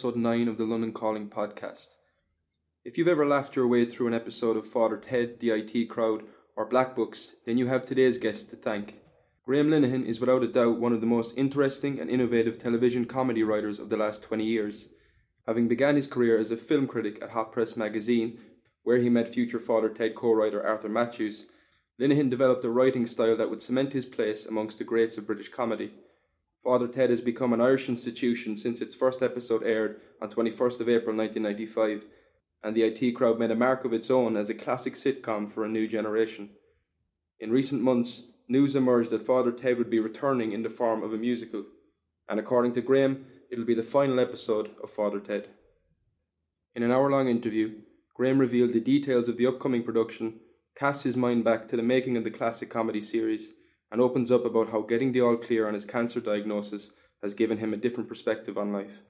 episode 9 of the London Calling podcast. If you've ever laughed your way through an episode of Father Ted, the IT Crowd, or Black Books, then you have today's guest to thank. Graham Linehan is without a doubt one of the most interesting and innovative television comedy writers of the last 20 years. Having began his career as a film critic at Hot Press magazine, where he met future Father Ted co writer Arthur Mathews, Linehan developed a writing style that would cement his place amongst the greats of British comedy. Father Ted has become an Irish institution since its first episode aired on 21st of April 1995, and the IT crowd made a mark of its own as a classic sitcom for a new generation. In recent months, news emerged that Father Ted would be returning in the form of a musical, and according to Graham, it'll be the final episode of Father Ted. In an hour long interview, Graham revealed the details of the upcoming production, cast his mind back to the making of the classic comedy series, and opens up about how getting the all clear on his cancer diagnosis has given him a different perspective on life.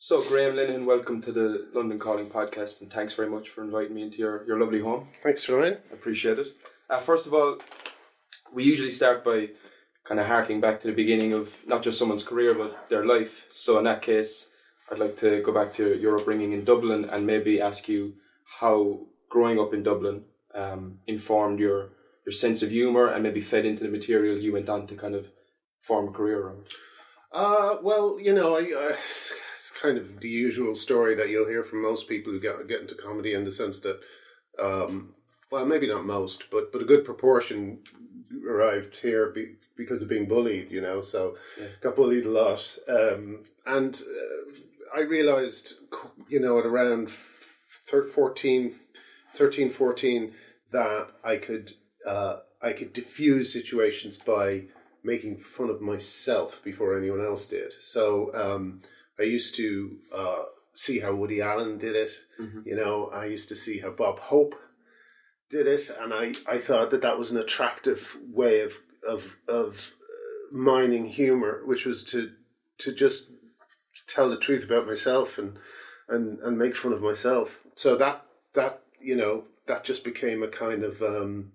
So, Graham Linehan, welcome to the London Calling podcast, and thanks very much for inviting me into your, your lovely home. Thanks, Ryan. I appreciate it. Uh, first of all, we usually start by kind of harking back to the beginning of not just someone's career but their life. So, in that case, I'd like to go back to your upbringing in Dublin and maybe ask you how growing up in Dublin um, informed your your sense of humour and maybe fed into the material you went on to kind of form a career around. Uh, well, you know, I, I, it's kind of the usual story that you'll hear from most people who get get into comedy, in the sense that, um, well, maybe not most, but but a good proportion arrived here be, because of being bullied. You know, so Yeah. got bullied a lot, um, and uh, I realized, you know, at around thir- 14, 13, 14, that I could uh, I could diffuse situations by making fun of myself before anyone else did. So um, I used to uh, see how Woody Allen did it. You know, I used to see how Bob Hope did it, and I, I thought that that was an attractive way of of of uh, mining humor, which was to to just tell the truth about myself and and and make fun of myself. So that that you know that just became a kind of um,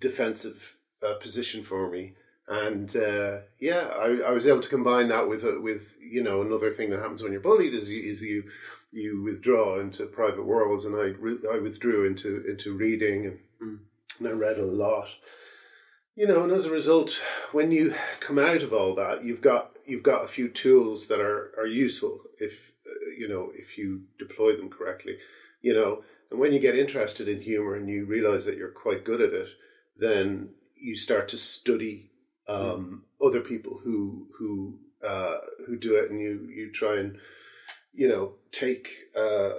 defensive uh, position for me. And uh, yeah, I, I was able to combine that with uh, with you know another thing that happens when you're bullied is you, is you you withdraw into private worlds, and I re- I withdrew into into reading and, and I read a lot. You know, and as a result, when you come out of all that, you've got you've got a few tools that are are useful if uh, you know if you deploy them correctly. You know, and when you get interested in humor and you realize that you're quite good at it, then you start to study um, other people who who uh, who do it, and you you try and you know take uh,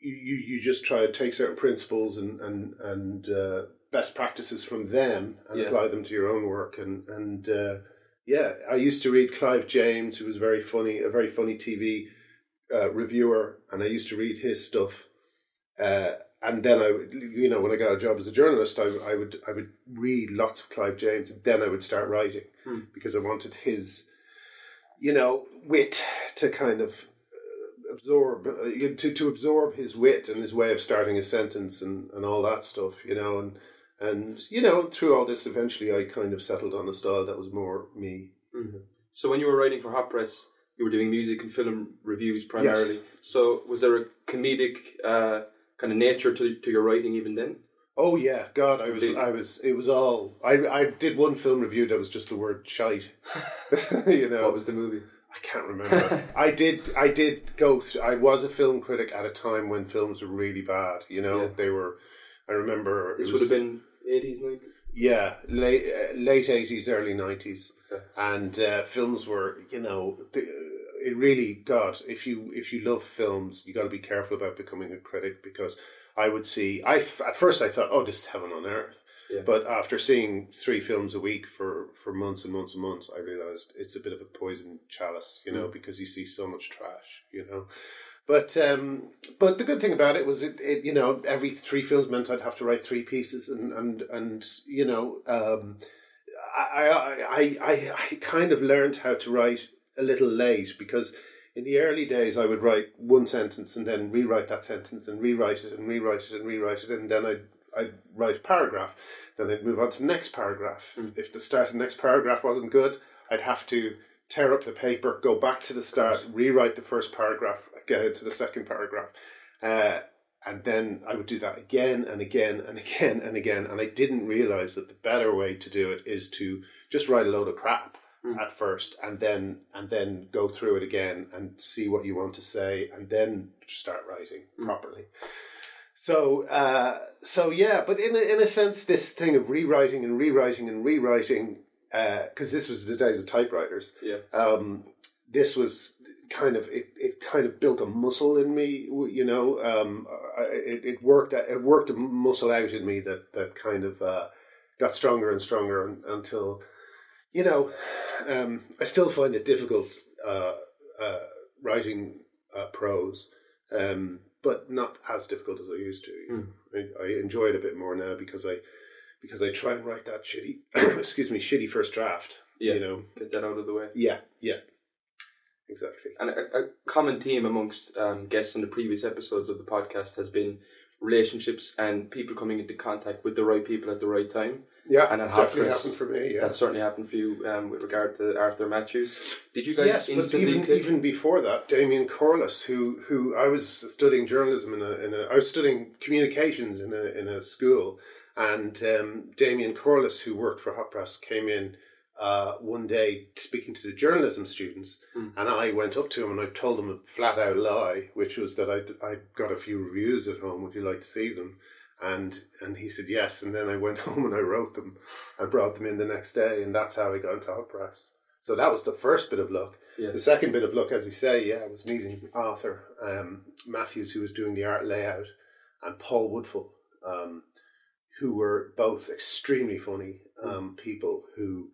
you you you just try and take certain principles and and and uh, best practices from them and Yeah. apply them to your own work, and and uh, yeah, I used to read Clive James, who was very funny, a very funny TV uh, reviewer, and I used to read his stuff. Uh, and then I, would, you know, when I got a job as a journalist, I, I would I would read lots of Clive James, and then I would start writing Hmm. because I wanted his, you know, wit to kind of uh, absorb uh, to to absorb his wit and his way of starting a sentence and, and all that stuff, you know, and and you know through all this, eventually I kind of settled on a style that was more me. So when you were writing for Hot Press, you were doing music and film reviews primarily. Yes. So was there a comedic uh, kind of nature to, to your writing even then? Oh yeah, God, I was, I was, it was all. I, I did one film review that was just the word shite. you know, What was the movie? I can't remember. I did, I did go. Through, I was a film critic at a time when films were really bad. You know, Yeah. they were. I remember This it would was- have been eighties, nineties. yeah, late uh, late eighties, early nineties, Okay. and uh, films were you know th- it really God if you if you love films you got to be careful about becoming a critic because I would see. I at first I thought, oh, this is heaven on earth. Yeah. But after seeing three films a week for, for months and months and months, I realized it's a bit of a poison chalice, you know, because you see so much trash, you know. But um, but the good thing about it was it, it you know every three films meant I'd have to write three pieces and and and you know um, I I I I kind of learned how to write a little late because in the early days I would write one sentence and then rewrite that sentence and rewrite it and rewrite it and rewrite it and then I'd I'd write a paragraph. Then I'd move on to the next paragraph. If the start of the next paragraph wasn't good, I'd have to tear up the paper, go back to the start, rewrite the first paragraph, get into the second paragraph. Uh, and then I would do that again and again and again and again. And I didn't realize that the better way to do it is to just write a load of crap at first and then and then go through it again and see what you want to say and then start writing properly. So, uh, so yeah, but in a, in a sense, this thing of rewriting and rewriting and rewriting, because this was the days of typewriters. Yeah. Um, this was kind of it, it. kind of built a muscle in me. You know, um, it, it worked. It worked a muscle out in me that that kind of uh, got stronger and stronger un, until, you know, um, I still find it difficult uh, uh, writing uh, prose. Um, but not as difficult as I used to. Know. I, I enjoy it a bit more now because I because I try and write that shitty, excuse me, shitty first draft. Yeah. You know, Get that out of the way. yeah, yeah, exactly. And a, a common theme amongst um, guests on the previous episodes of the podcast has been relationships and people coming into contact with the right people at the right time. Yeah, And it definitely happened for me. Yeah, That certainly happened for you um, with regard to Arthur Mathews. Did you guys yes, but even click? even before that, Damian Corless, who who I was studying journalism in a in a I was studying communications in a in a school, and um, Damian Corless, who worked for Hot Press, came in uh, one day speaking to the journalism students, and I went up to him and I told him a flat out lie, which was that I I got a few reviews at home. Would you like to see them? And and he said yes, and then I went home and I wrote them. I brought them in the next day, and that's how I got into Hot Press. So that was the first bit of luck. Yeah. The second bit of luck, as you say, yeah, was meeting Arthur um, Mathews, who was doing the art layout, and Paul Woodfull, um, who were both extremely funny um, people who,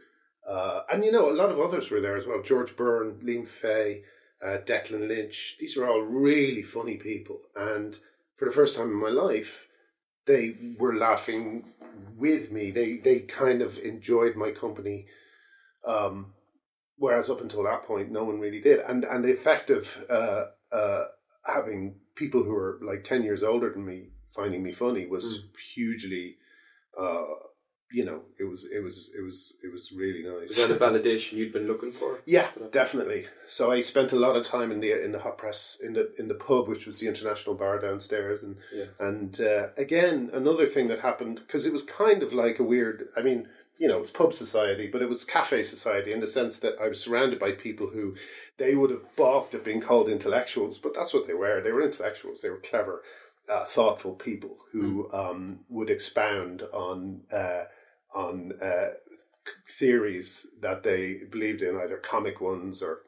uh, and you know, a lot of others were there as well. George Byrne, Liam Fay, uh, Declan Lynch. These were all really funny people, and for the first time in my life, they were laughing with me. They they kind of enjoyed my company. Um, whereas up until that point, no one really did. And and the effect of uh, uh, having people who were like ten years older than me finding me funny was hugely, uh, you know, it was it was it was it was really nice. Is that a validation you'd been looking for? Yeah, definitely. So I spent a lot of time in the in the hot press in the in the pub, which was the international bar downstairs, and Yeah. and uh, again another thing that happened because it was kind of like a weird. I mean, you know, it's pub society, but it was cafe society in the sense that I was surrounded by people who they would have balked at being called intellectuals, but that's what they were. They were intellectuals. They were clever, uh, thoughtful people who um, would expound on. Uh, on uh, theories that they believed in, either comic ones or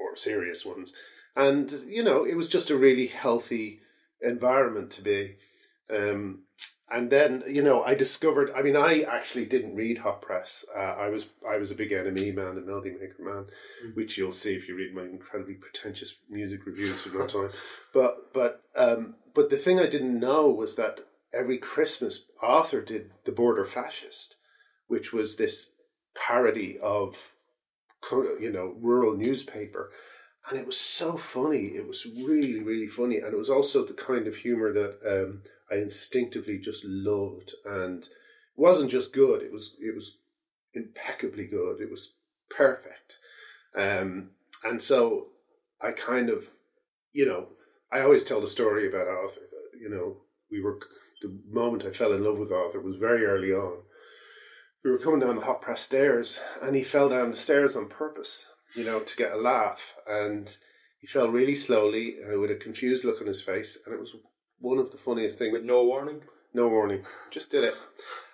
or serious ones. And you know, it was just a really healthy environment to be. Um, and then you know, I discovered. I mean, I actually didn't read Hot Press. Uh, I was I was a big NME man, a melody maker man, which you'll see if you read my incredibly pretentious music reviews from that time. But but um, but the thing I didn't know was that every Christmas Arthur did the Border Fascist, which was this parody of you know rural newspaper. And it was so funny. It was really really funny. And it was also the kind of humor that um, i instinctively just loved. And it wasn't just good. It was it was impeccably good. It was perfect. Um, and so i kind of you know i always tell the story about arthur that you know we were the moment i fell in love with arthur was very early on we were coming down the hot press stairs and he fell down the stairs on purpose, you know, to get a laugh. And he fell really slowly uh, with a confused look on his face. And it was one of the funniest things. With no warning? No warning, just did it.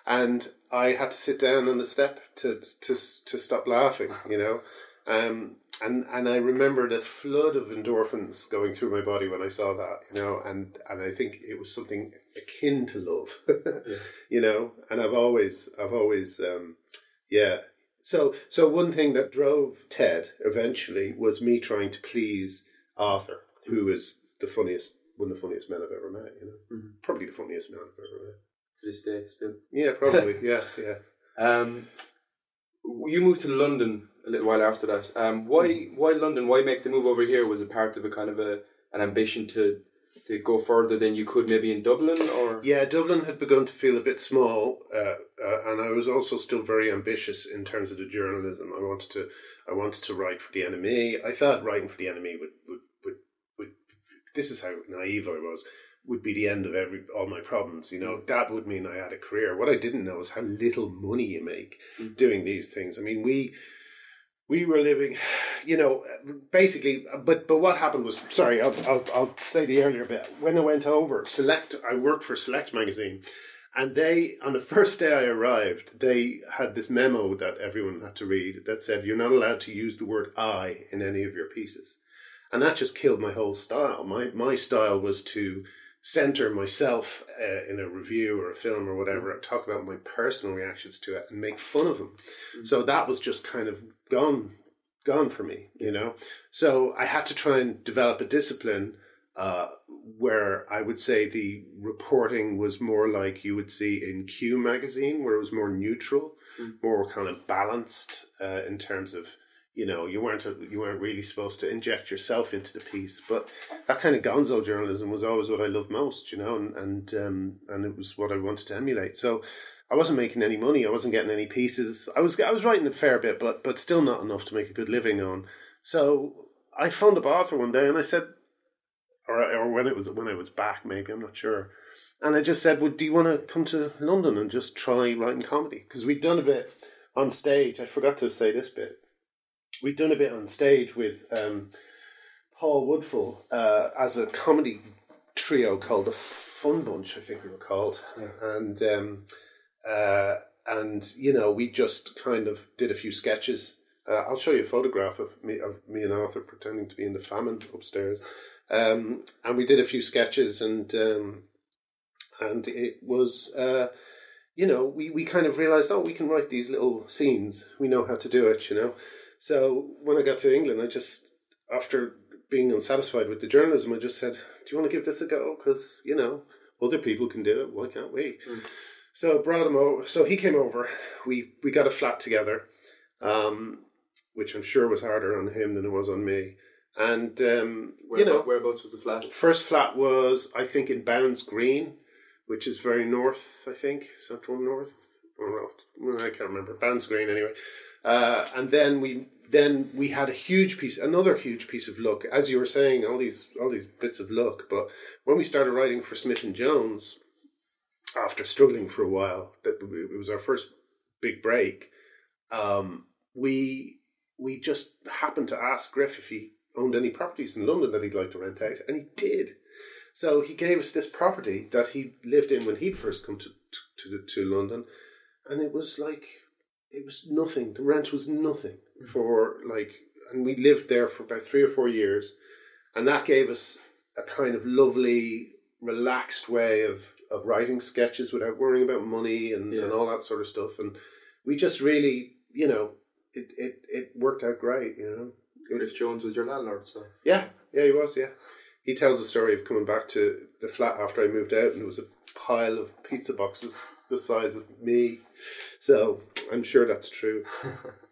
And I had to sit down on the step to to to stop laughing, you know. Um, and and I remember the flood of endorphins going through my body when I saw that, you know, and and I think it was something akin to love, you know, and I've always I've always um, yeah. So so one thing that drove Ted eventually was me trying to please Arthur, who is the funniest one of the funniest men I've ever met, you know, Mhm. probably the funniest man I've ever met. To this day, still. Yeah, probably, yeah, yeah. Um, you moved to London a little while after that. Um, why why London? Why make the move over here? Was it part of a kind of a an ambition to to go further than you could maybe in Dublin, or Yeah, Dublin had begun to feel a bit small, uh, uh, and I was also still very ambitious in terms of the journalism. I wanted to, I wanted to write for the NME. I thought writing for the NME would, would, would, would this is how naive I was, would be the end of every all my problems. You know, that would mean I had a career. What I didn't know is how little money you make Mm. doing these things. I mean, we we were living, you know, basically. But but what happened was, sorry, I'll I'll, I'll say the earlier bit. When I went over, Select, I worked for Select magazine, and they on the first day I arrived, they had this memo that everyone had to read that said you're not allowed to use the word "I" in any of your pieces, and that just killed my whole style. My my style was to center myself uh, in a review or a film or whatever talk about my personal reactions to it and make fun of them so that was just kind of gone gone for me you know? So i had to try and develop a discipline uh, where i would say the reporting was more like you would see in q magazine where it was more neutral Mm. more kind of balanced uh, in terms of you know you weren't you weren't really supposed to inject yourself into the piece but that kind of gonzo journalism was always what i loved most you know and and um, and it was what i wanted to emulate. So i wasn't making any money i wasn't getting any pieces. I was i was writing a fair bit but but still not enough to make a good living on. So i phoned up arthur one day and i said or, or when it was when i was back maybe i'm not sure. And i just said well do you want to come to london and just try writing comedy? Because we'd done a bit on stage i forgot to say this bit we'd done a bit on stage with um, Paul Woodfull uh, as a comedy trio called the Fun Bunch, I think we were called, and um, uh, and you know we just kind of did a few sketches. Uh, I'll show you a photograph of me of me and Arthur pretending to be in the famine upstairs, um, and we did a few sketches and um, and it was. Uh, you know, we, we kind of realized, oh, we can write these little scenes. We know how to do it, you know. So when I got to England, I just, after being unsatisfied with the journalism, I just said, "Do you want to give this a go? Because you know other people can do it. Why can't we?" So I brought him over. So he came over. We we got a flat together, um, which I'm sure was harder on him than it was on me. And um, where, you know, whereabouts was the flat? first flat was I think in Bounds Green, which is very north. I think central north. Or I can't remember. Bounds Green anyway. Uh, and then we then we had a huge piece, another huge piece of luck, as you were saying, all these all these bits of luck. But when we started writing for Smith and Jones, after struggling for a while, that it was our first big break. Um, we we just happened to ask Griff if he owned any properties in London that he'd like to rent out, and he did. So he gave us this property that he lived in when he'd first come to to to, to London, and it was like it was nothing. The rent was nothing for like, and we lived there for about three or four years, and that gave us a kind of lovely, relaxed way of of writing sketches without worrying about money and, Yeah. and all that sort of stuff. And we just really, you know, it it it worked out great. You know. Griff Jones was your landlord, so Yeah, yeah, he was. Yeah, he tells the story of coming back to the flat after I moved out, and it was a pile of pizza boxes the size of me. So I'm sure that's true.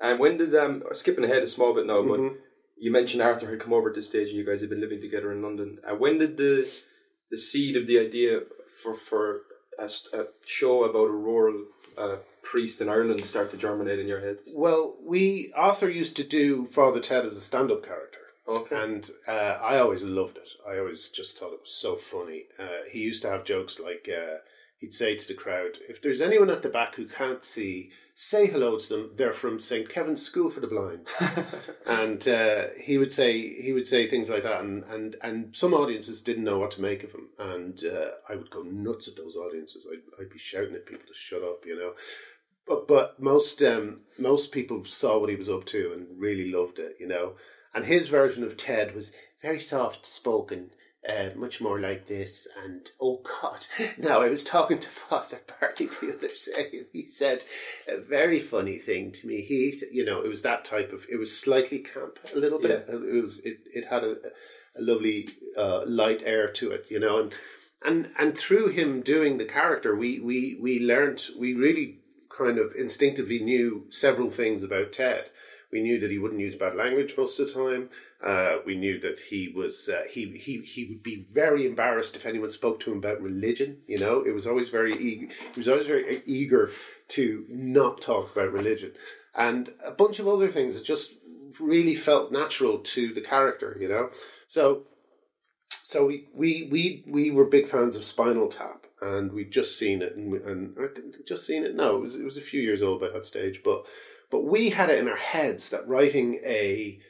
And when did um skipping ahead a small bit now, but Mhm. you mentioned Arthur had come over at this stage, and you guys had been living together in London. Uh, when did the the seed of the idea for for a show about a rural uh, priest in Ireland start to germinate in your heads? Well, we Arthur used to do Father Ted as a stand-up character. Okay. And uh, I always loved it. I always just thought it was so funny. Uh, he used to have jokes like uh, he'd say to the crowd, "If there's anyone at the back who can't see, say hello to them. They're from St Kevin's School for the Blind." and uh, he would say he would say things like that, and and and some audiences didn't know what to make of him, and uh, I would go nuts at those audiences. I'd, I'd be shouting at people to shut up, you know. but but most um, most people saw what he was up to and really loved it, you know. And his version of Ted was very soft spoken, uh, much more like this. And oh God, now I was talking to Father Barty the other day, and he said a very funny thing to me. He said, you know, it was that type of. It was slightly camp a little bit. It was. It it had a, a lovely uh, light air to it, you know, and and and through him doing the character, we we we learned we really kind of instinctively knew several things about Ted. We knew that he wouldn't use bad language most of the time. Uh, we knew that he was uh, he he he would be very embarrassed if anyone spoke to him about religion. You know, it was always very eager. He was always very eager to not talk about religion, and a bunch of other things that just really felt natural to the character. You know, so so we we we we were big fans of Spinal Tap, and we'd just seen it, and, and I just seen it. No, it was it was a few years old by that stage, but but we had it in our heads that writing a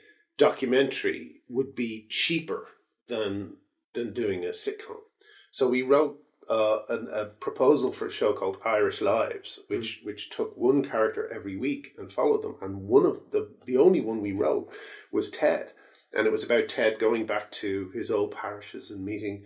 documentary would be cheaper than than doing a sitcom. So we wrote uh, an, a proposal for a show called Irish Lives, which mm. which took one character every week and followed them. And one of the the only one we wrote was Ted and it was about Ted going back to his old parishes and meeting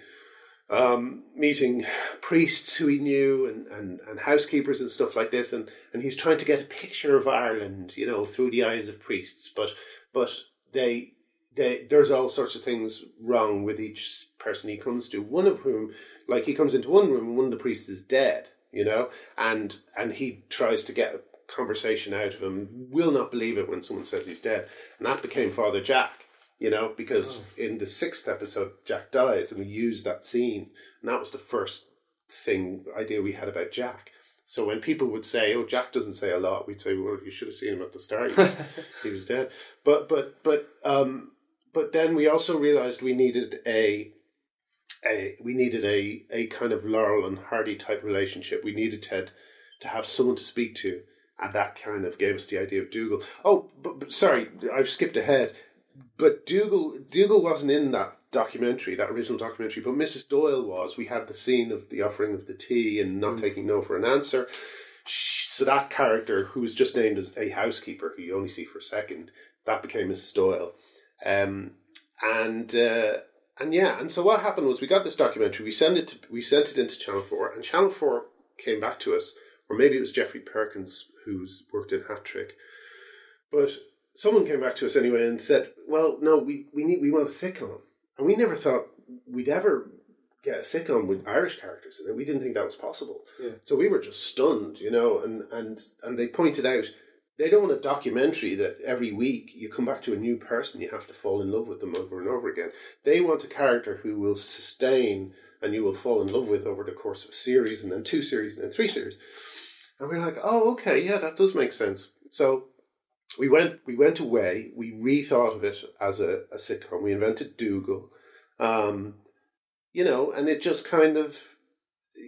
um, meeting priests who he knew and, and, and housekeepers and stuff like this and, and he's trying to get a picture of Ireland, you know, through the eyes of priests, but but they they there's all sorts of things wrong with each person he comes to. One of whom, like he comes into one room and one of the priests is dead, you know, and and he tries to get a conversation out of him, will not believe it when someone says he's dead. And that became Father Jack you know, because oh. in the sixth episode, Jack dies, and we used that scene, and that was the first thing idea we had about Jack. So when people would say, "Oh, Jack doesn't say a lot," we'd say, "Well, you should have seen him at the start. He was, he was dead." But but but um, but then we also realized we needed a a we needed a a kind of Laurel and Hardy type relationship. We needed Ted to have someone to speak to, and that kind of gave us the idea of Dougal. Oh, but, but sorry, I've skipped ahead but Dougal Dougal wasn't in that documentary, that original documentary, but Mrs. Doyle was. We had the scene of the offering of the tea and not mm. taking no for an answer. So that character, who was just named as a housekeeper, who you only see for a second, that became Mrs. Doyle. Um, and uh, and yeah, and so what happened was we got this documentary. We sent it to, we sent it into Channel Four, and Channel Four came back to us, or maybe it was Geoffrey Perkins who's worked in Hat Trick, but someone came back to us anyway and said, "Well, no, we we need we want a sitcom," and we never thought we'd ever get a sitcom with Irish characters in it. We didn't think that was possible. Yeah. So we were just stunned, you know. And and and they pointed out they don't want a documentary that every week you come back to a new person, you have to fall in love with them over and over again. They want a character who will sustain and you will fall in love with over the course of a series and then two series and then three series. And we're like, oh, okay, yeah, that does make sense. So we went we went away. We rethought of it as a, a sitcom. We invented Dougal, um, you know, and it just kind of.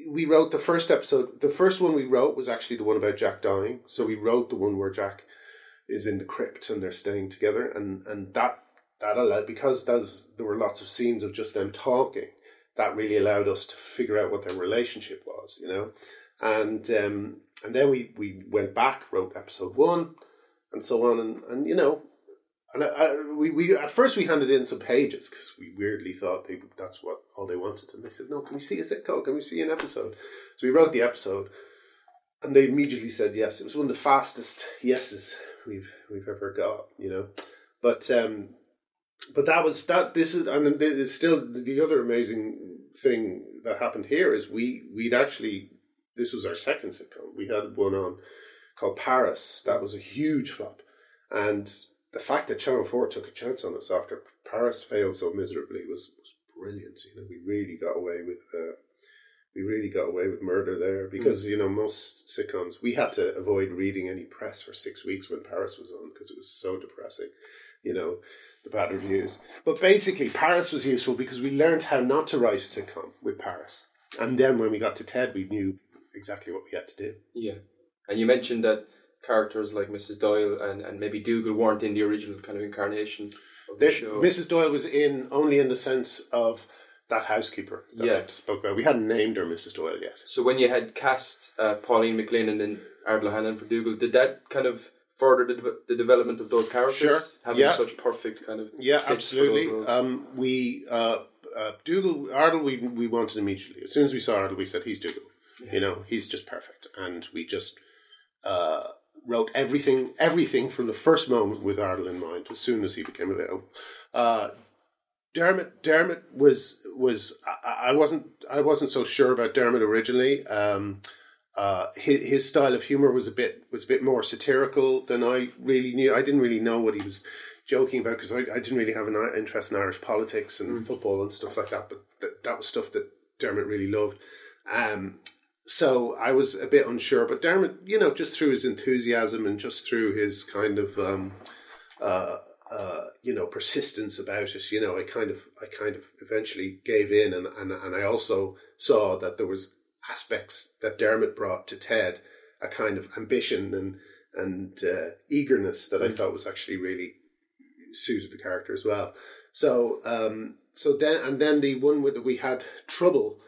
We wrote the first episode. The first one we wrote was actually the one about Jack dying. So we wrote the one where Jack is in the crypt and they're staying together, and and that that allowed because there were lots of scenes of just them talking. That really allowed us to figure out what their relationship was, you know, and um, and then we we went back, wrote episode one and so on, and, and you know, and I, I, we, we at first we handed in some pages because we weirdly thought they that's what all they wanted, and they said, "No, can we see a sitcom? Can we see an episode?" So we wrote the episode, and they immediately said yes. It was one of the fastest yeses we've we've ever got, you know, but um, but that was that. This is and it's still the other amazing thing that happened here is we we'd actually this was our second sitcom. We had one on called Paris. That was a huge flop. And the fact that Channel 4 took a chance on us after Paris failed so miserably was, was brilliant. You know, we really got away with uh, we really got away with murder there because mm. you know most sitcoms we had to avoid reading any press for six weeks when Paris was on because it was so depressing. You know, the bad reviews. But basically, Paris was useful because we learned how not to write a sitcom with Paris. And then when we got to Ted, we knew exactly what we had to do. Yeah. And you mentioned that characters like Mrs. Doyle and, and maybe Dougal weren't in the original kind of incarnation of the, the show. Mrs. Doyle was in only in the sense of that housekeeper that Yeah. I spoke about. We hadn't named her Mrs. Doyle yet. So when you had cast uh, Pauline McLynn and then Ardal O'Hanlon for Dougal, did that kind of further the, de- the development of those characters? Sure. Having Yeah. such perfect kind of Yeah, absolutely. Um, we uh, uh, Dougal Ardal, we we wanted immediately. As soon as we saw Ardal, we said he's Dougal. You know, he's just perfect, and we just uh, wrote everything everything from the first moment with Ardal in mind. As soon as he became available, uh, Dermot Dermot was was I, I wasn't I wasn't so sure about Dermot originally. Um, uh, his, his style of humor was a bit was a bit more satirical than I really knew. I didn't really know what he was joking about because I, I didn't really have an interest in Irish politics and football and stuff like that. But th- that was stuff that Dermot really loved. Um, so I was a bit unsure. But Dermot, you know, just through his enthusiasm and just through his kind of um, uh, uh, you know persistence about it, you know, I kind of I kind of eventually gave in, and and and I also saw that there was aspects that Dermot brought to Ted, a kind of ambition and and uh, eagerness that I thought was actually really suited the character as well. So um, so then and then the one with we had trouble.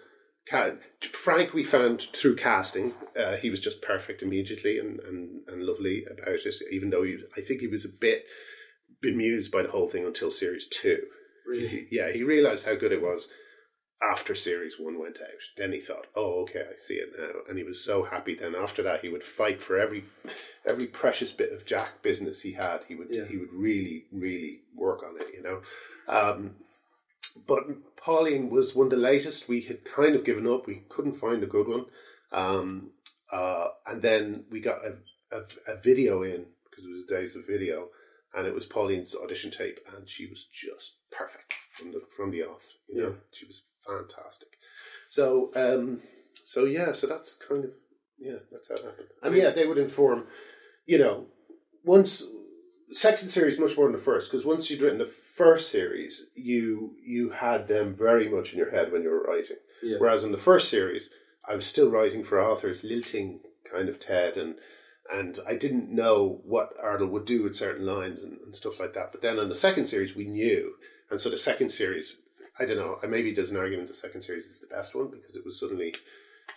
Frank, we found through casting, uh, he was just perfect immediately and, and, and lovely about it. Even though he, I think he was a bit bemused by the whole thing until series two. Really? He- yeah, he realized how good it was after series one went out. Then he thought, "Oh, okay, I see it now," and he was so happy. Then after that, he would fight for every every precious bit of Jack business he had. He would Yeah. he would really really work on it, you know. Um, but Pauline was one of the latest. We had kind of given up. We couldn't find a good one, um, uh, and then we got a, a, a video in because it was days of video, and it was Pauline's audition tape, and she was just perfect from the from the off. You know, Yeah. she was fantastic. So, um, so yeah, so that's kind of yeah, that's how it happened. And yeah, they would inform. You know, once second series much more than the first because once you'd written the first series, you you had them very much in your head when you were writing. Yeah. Whereas in the first series, I was still writing for authors, lilting kind of Ted, and and I didn't know what Ardal would do with certain lines and, and stuff like that. But then in the second series, we knew, and so the second series, I don't know, maybe there's an argument the second series is the best one because it was suddenly,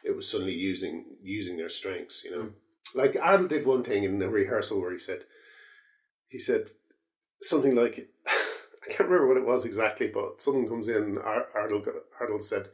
it was suddenly using using their strengths, you know. Hmm. Like Ardal did one thing in the rehearsal where he said, he said something like, I can't remember what it was exactly, but someone comes in, Ar- Ardal, Ardal said,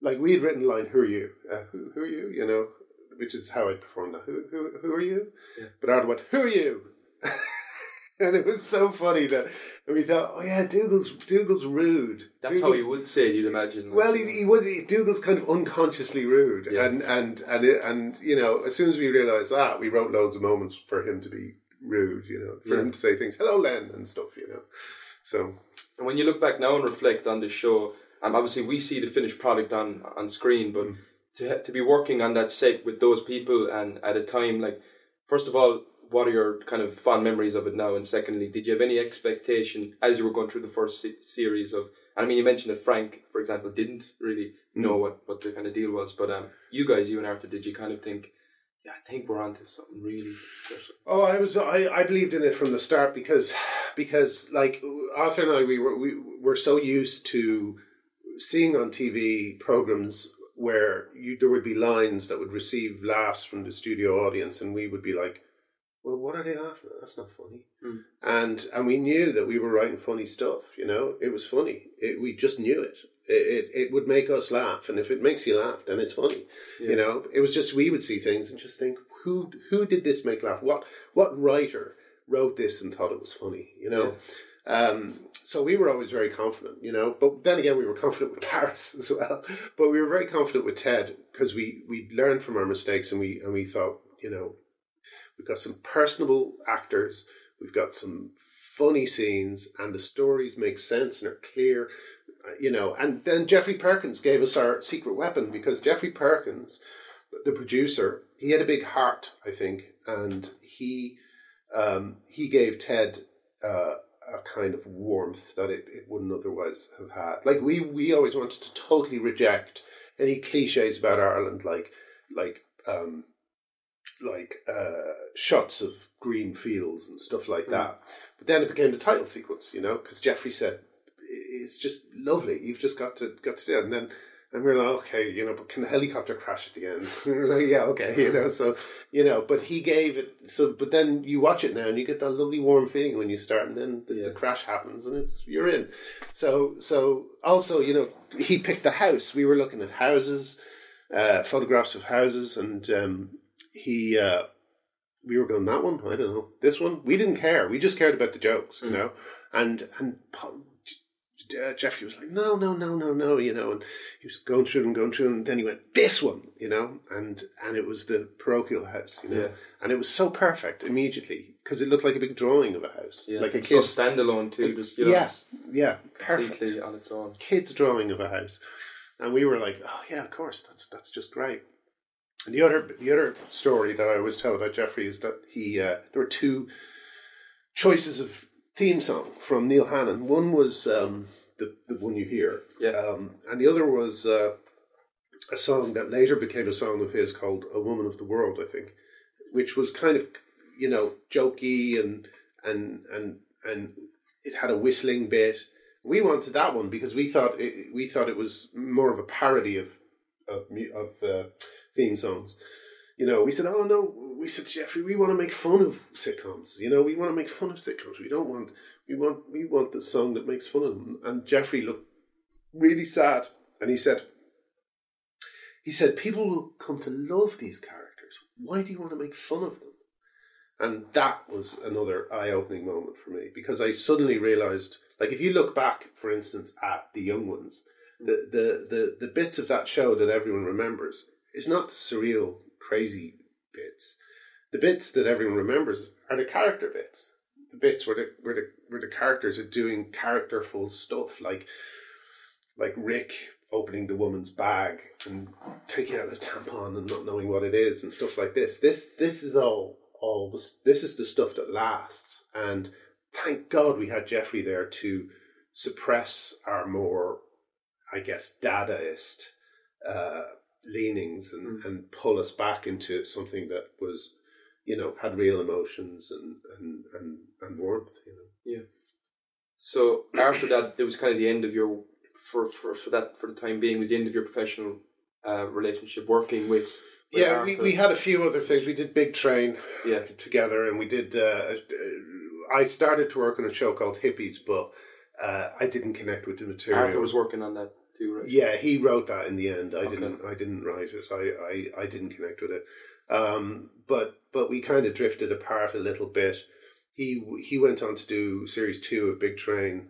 like we had written the line, "Who are you? Uh, who, who are you?" You know, which is how I performed that. Who, who, who are you? Yeah. But Ardal went, "Who are you?" and it was so funny that we thought, "Oh yeah, Dougal's Dougal's rude." That's how Dougal's- you would say it, you'd imagine. well, he, he was. He, Dougal's kind of unconsciously rude, Yeah. and and and it, and you know, as soon as we realised that, we wrote loads of moments for him to be rude. You know, for Yeah. him to say things, "Hello, Len," and stuff. You know, so And when you look back now and reflect on the show, um, obviously we see the finished product on on screen, but Mm. to to be working on that set with those people and at a time like, first of all, what are your kind of fond memories of it now? And secondly, did you have any expectation as you were going through the first se- series of? I mean, you mentioned that Frank, for example, didn't really Mm. know what what the kind of deal was, but um, you guys, you and Arthur, did you kind of think? Yeah, I think we're onto something really special. Oh, I was I, I believed in it from the start because because like Arthur and I we were we were so used to seeing on TV programs where you there would be lines that would receive laughs from the studio audience and we would be like, well, what are they laughing at? That's not funny. Hmm. And and we knew that we were writing funny stuff. You know, it was funny. It, we just knew it. It, it. it would make us laugh, and if it makes you laugh, then it's funny. Yeah. You know, it was just we would see things and just think, who who did this make laugh? What what writer wrote this and thought it was funny? You know, um, so we were always very confident. You know, but then again, we were confident with Paris as well. But we were very confident with Ted because we we learned from our mistakes and we and we thought, you know, we've got some personable actors, we've got some funny scenes, and the stories make sense and are clear. Uh, You know, and then Geoffrey Perkins gave us our secret weapon because Geoffrey Perkins, the producer, he had a big heart, I think, and he um, he gave Ted uh, a kind of warmth that it, it wouldn't otherwise have had. Like we we always wanted to totally reject any cliches about Ireland, like like um, like uh, shots of green fields and stuff like that. But then it became the title sequence, you know, because Geoffrey said it's just lovely. You've just got to got to do it, and then and we're like, okay, you know, but can the helicopter crash at the end? We're like, yeah, okay, you know, so you know, but he gave it so, but then you watch it now and you get that lovely warm feeling when you start, and then the, Yeah. the crash happens and it's you're in. So so also, you know, he picked the house. We were looking at houses, uh, photographs of houses, and um, he. Uh, we were going that one. I don't know this one. We didn't care. We just cared about the jokes, you know. And and uh, Geoffrey was like, no, no, no, no, no, you know. And he was going through and going through, and then he went this one, you know. And and it was the parochial house, you know. Yeah. And it was so perfect immediately because it looked like a big drawing of a house, Yeah, like a it's so standalone too. Just you know, yeah, yeah, perfect on its own. kid's drawing of a house, and we were like, "Oh yeah, of course, that's that's just great." And the other the other story that I always tell about Geoffrey is that he uh, there were two choices of theme song from Neil Hannon. One was um, the the one you hear, Yeah. um, and the other was uh, a song that later became a song of his called "A Woman of the World," I think, which was kind of you know jokey and and and and it had a whistling bit. We wanted that one because we thought it, we thought it was more of a parody of of of uh, theme songs. You know, we said, "Oh no," we said, "Geoffrey, we want to make fun of sitcoms. You know, we want to make fun of sitcoms. We don't want we want we want the song that makes fun of them." And Geoffrey looked really sad, and he said, "He said people will come to love these characters. Why do you want to make fun of them?" And that was another eye opening moment for me because I suddenly realized, like, if you look back, for instance, at the young ones, the, the, the, the bits of that show that everyone remembers is not the surreal, crazy. The bits that everyone remembers are the character bits. The bits where the where the where the characters are doing characterful stuff, like like Rick opening the woman's bag and taking out a tampon and not knowing what it is and stuff like this. This this is all all this, this is the stuff that lasts. And thank God we had Geoffrey there to suppress our more, I guess, Dadaist uh, leanings and, and pull us back into something that was, you know, had real emotions and and and, and warmth. You know. Yeah. So after that, it was kind of the end of your for for for that for the time being was the end of your professional uh, relationship working with. with Yeah, we, we had a few other things. We did Big Train yeah together, and we did. Uh, I started to work on a show called Hippies, but uh, I didn't connect with the material. Arthur was working on that too, right? Yeah, he wrote that in the end. I Okay. didn't. I didn't write it. I, I, I didn't connect with it. Um, but but we kind of drifted apart a little bit. He he went on to do series two of Big Train,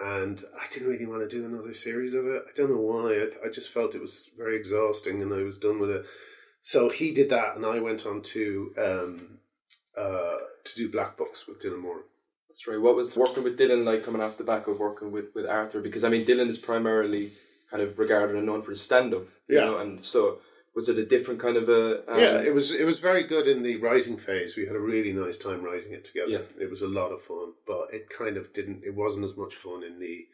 and I didn't really want to do another series of it. I don't know why. I, I just felt it was very exhausting, and I was done with it. So he did that, and I went on to um, uh, to do Black Books with Dylan Moran. That's right. What was working with Dylan like coming off the back of working with, with Arthur? Because I mean, Dylan is primarily kind of regarded and known for his stand up. Yeah. You know, and so was it a different kind of a. Um, yeah, it was it was very good in the writing phase. We had a really nice time writing it together. Yeah. It was a lot of fun, but it kind of didn't. It wasn't as much fun in the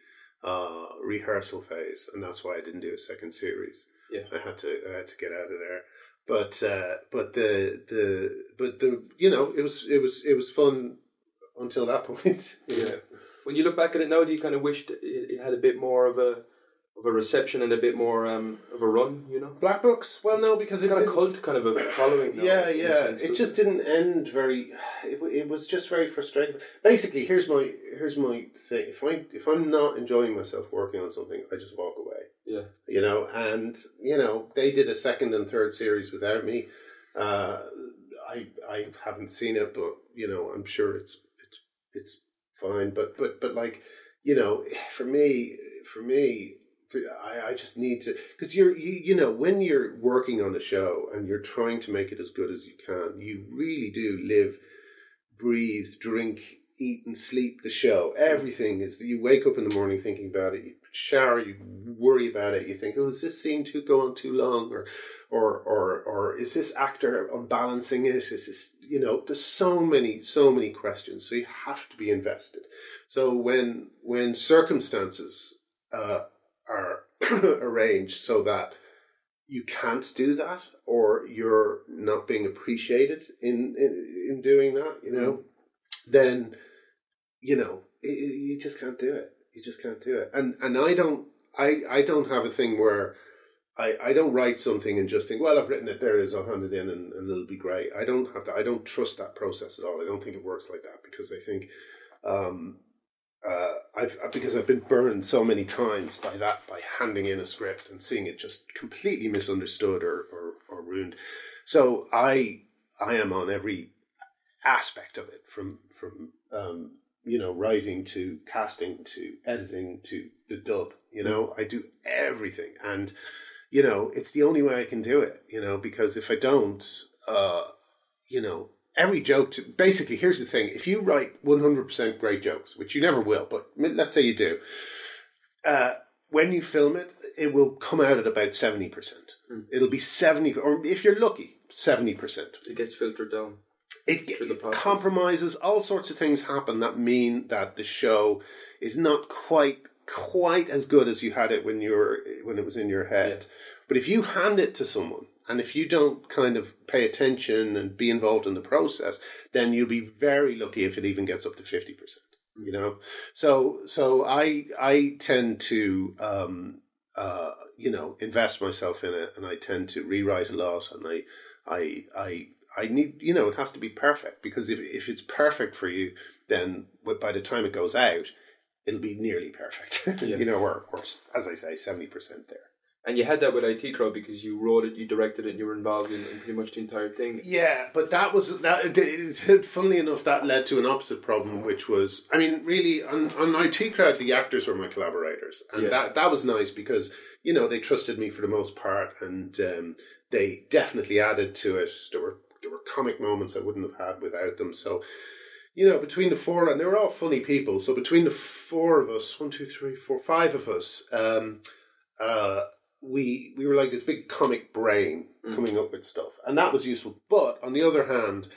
uh, rehearsal phase, and that's why I didn't do a second series. Yeah. I had to I had to get out of there. But uh, but the the but the you know it was it was it was fun until that point. Yeah. When you look back at it now, do you kind of wish it, it had a bit more of a of a reception and a bit more um, of a run? You know, Black Books. Well, no, because it's it got a cult kind of a following. Now, yeah, yeah. sense, It just didn't end very. It, it was just very frustrating. Basically, here's my here's my thing. If I if I'm not enjoying myself working on something, I just walk away. Yeah. You know, and you know they did a second and third series without me. Uh, I I haven't seen it, but you know I'm sure it's it's it's fine. But but but like you know, for me for me. I, I just need to because you're you, you know when you're working on a show and you're trying to make it as good as you can you really do live breathe drink eat and sleep the show. Everything is you wake up in the morning thinking about it you shower you worry about it you think oh is this scene too go on too long? Or or or or is this actor unbalancing it? Is this you know there's so many so many questions so you have to be invested. So when when circumstances uh, are arranged so that you can't do that or you're not being appreciated in in, in doing that you know then you know i i- you just can't do it You just can't do it. And and I don't I I don't have a thing where I, I don't write something and just think, well, I've written it, there it is, I'll hand it in and, and it'll be great. I don't have that. I don't trust that process at all. I don't think it works like that because I think, um, uh, I've because I've been burned so many times by that, by handing in a script and seeing it just completely misunderstood or, or, or ruined. So I I am on every aspect of it from from um, you know writing to casting to editing to the dub. You know, I do everything and you know, it's the only way I can do it, you know, because if I don't, uh, you know, every joke, to, basically, here's the thing if you write 100% great jokes, which you never will, but let's say you do, uh, when you film it, it will come out at about 70%. Mm. It'll be 70, or if you're lucky, 70%. It gets filtered down. It, it compromises, all sorts of things happen that mean that the show is not quite quite as good as you had it when you were when it was in your head. Yeah. But if you hand it to someone and if you don't kind of pay attention and be involved in the process, then you'll be very lucky if it even gets up to fifty percent. You know, so so I I tend to um, uh, you know invest myself in it, and I tend to rewrite a lot, and I I I I need you know it has to be perfect because if if it's perfect for you, then by the time it goes out, it'll be nearly perfect. Yeah. you know, or, or as I say, 70% there. And you had that with IT Crowd because you wrote it, you directed it, and you were involved in, in pretty much the entire thing. Yeah, but that was that. It, funnily enough, that led to an opposite problem, which was, I mean, really on, on IT Crowd, the actors were my collaborators, and yeah. that that was nice because you know they trusted me for the most part, and um, they definitely added to it. There were there were comic moments I wouldn't have had without them. So you know, between the four, and they were all funny people. So between the four of us, one, two, three, four, five of us, um, uh, we we were like this big comic brain mm. coming up with stuff, and that was useful. But on the other hand,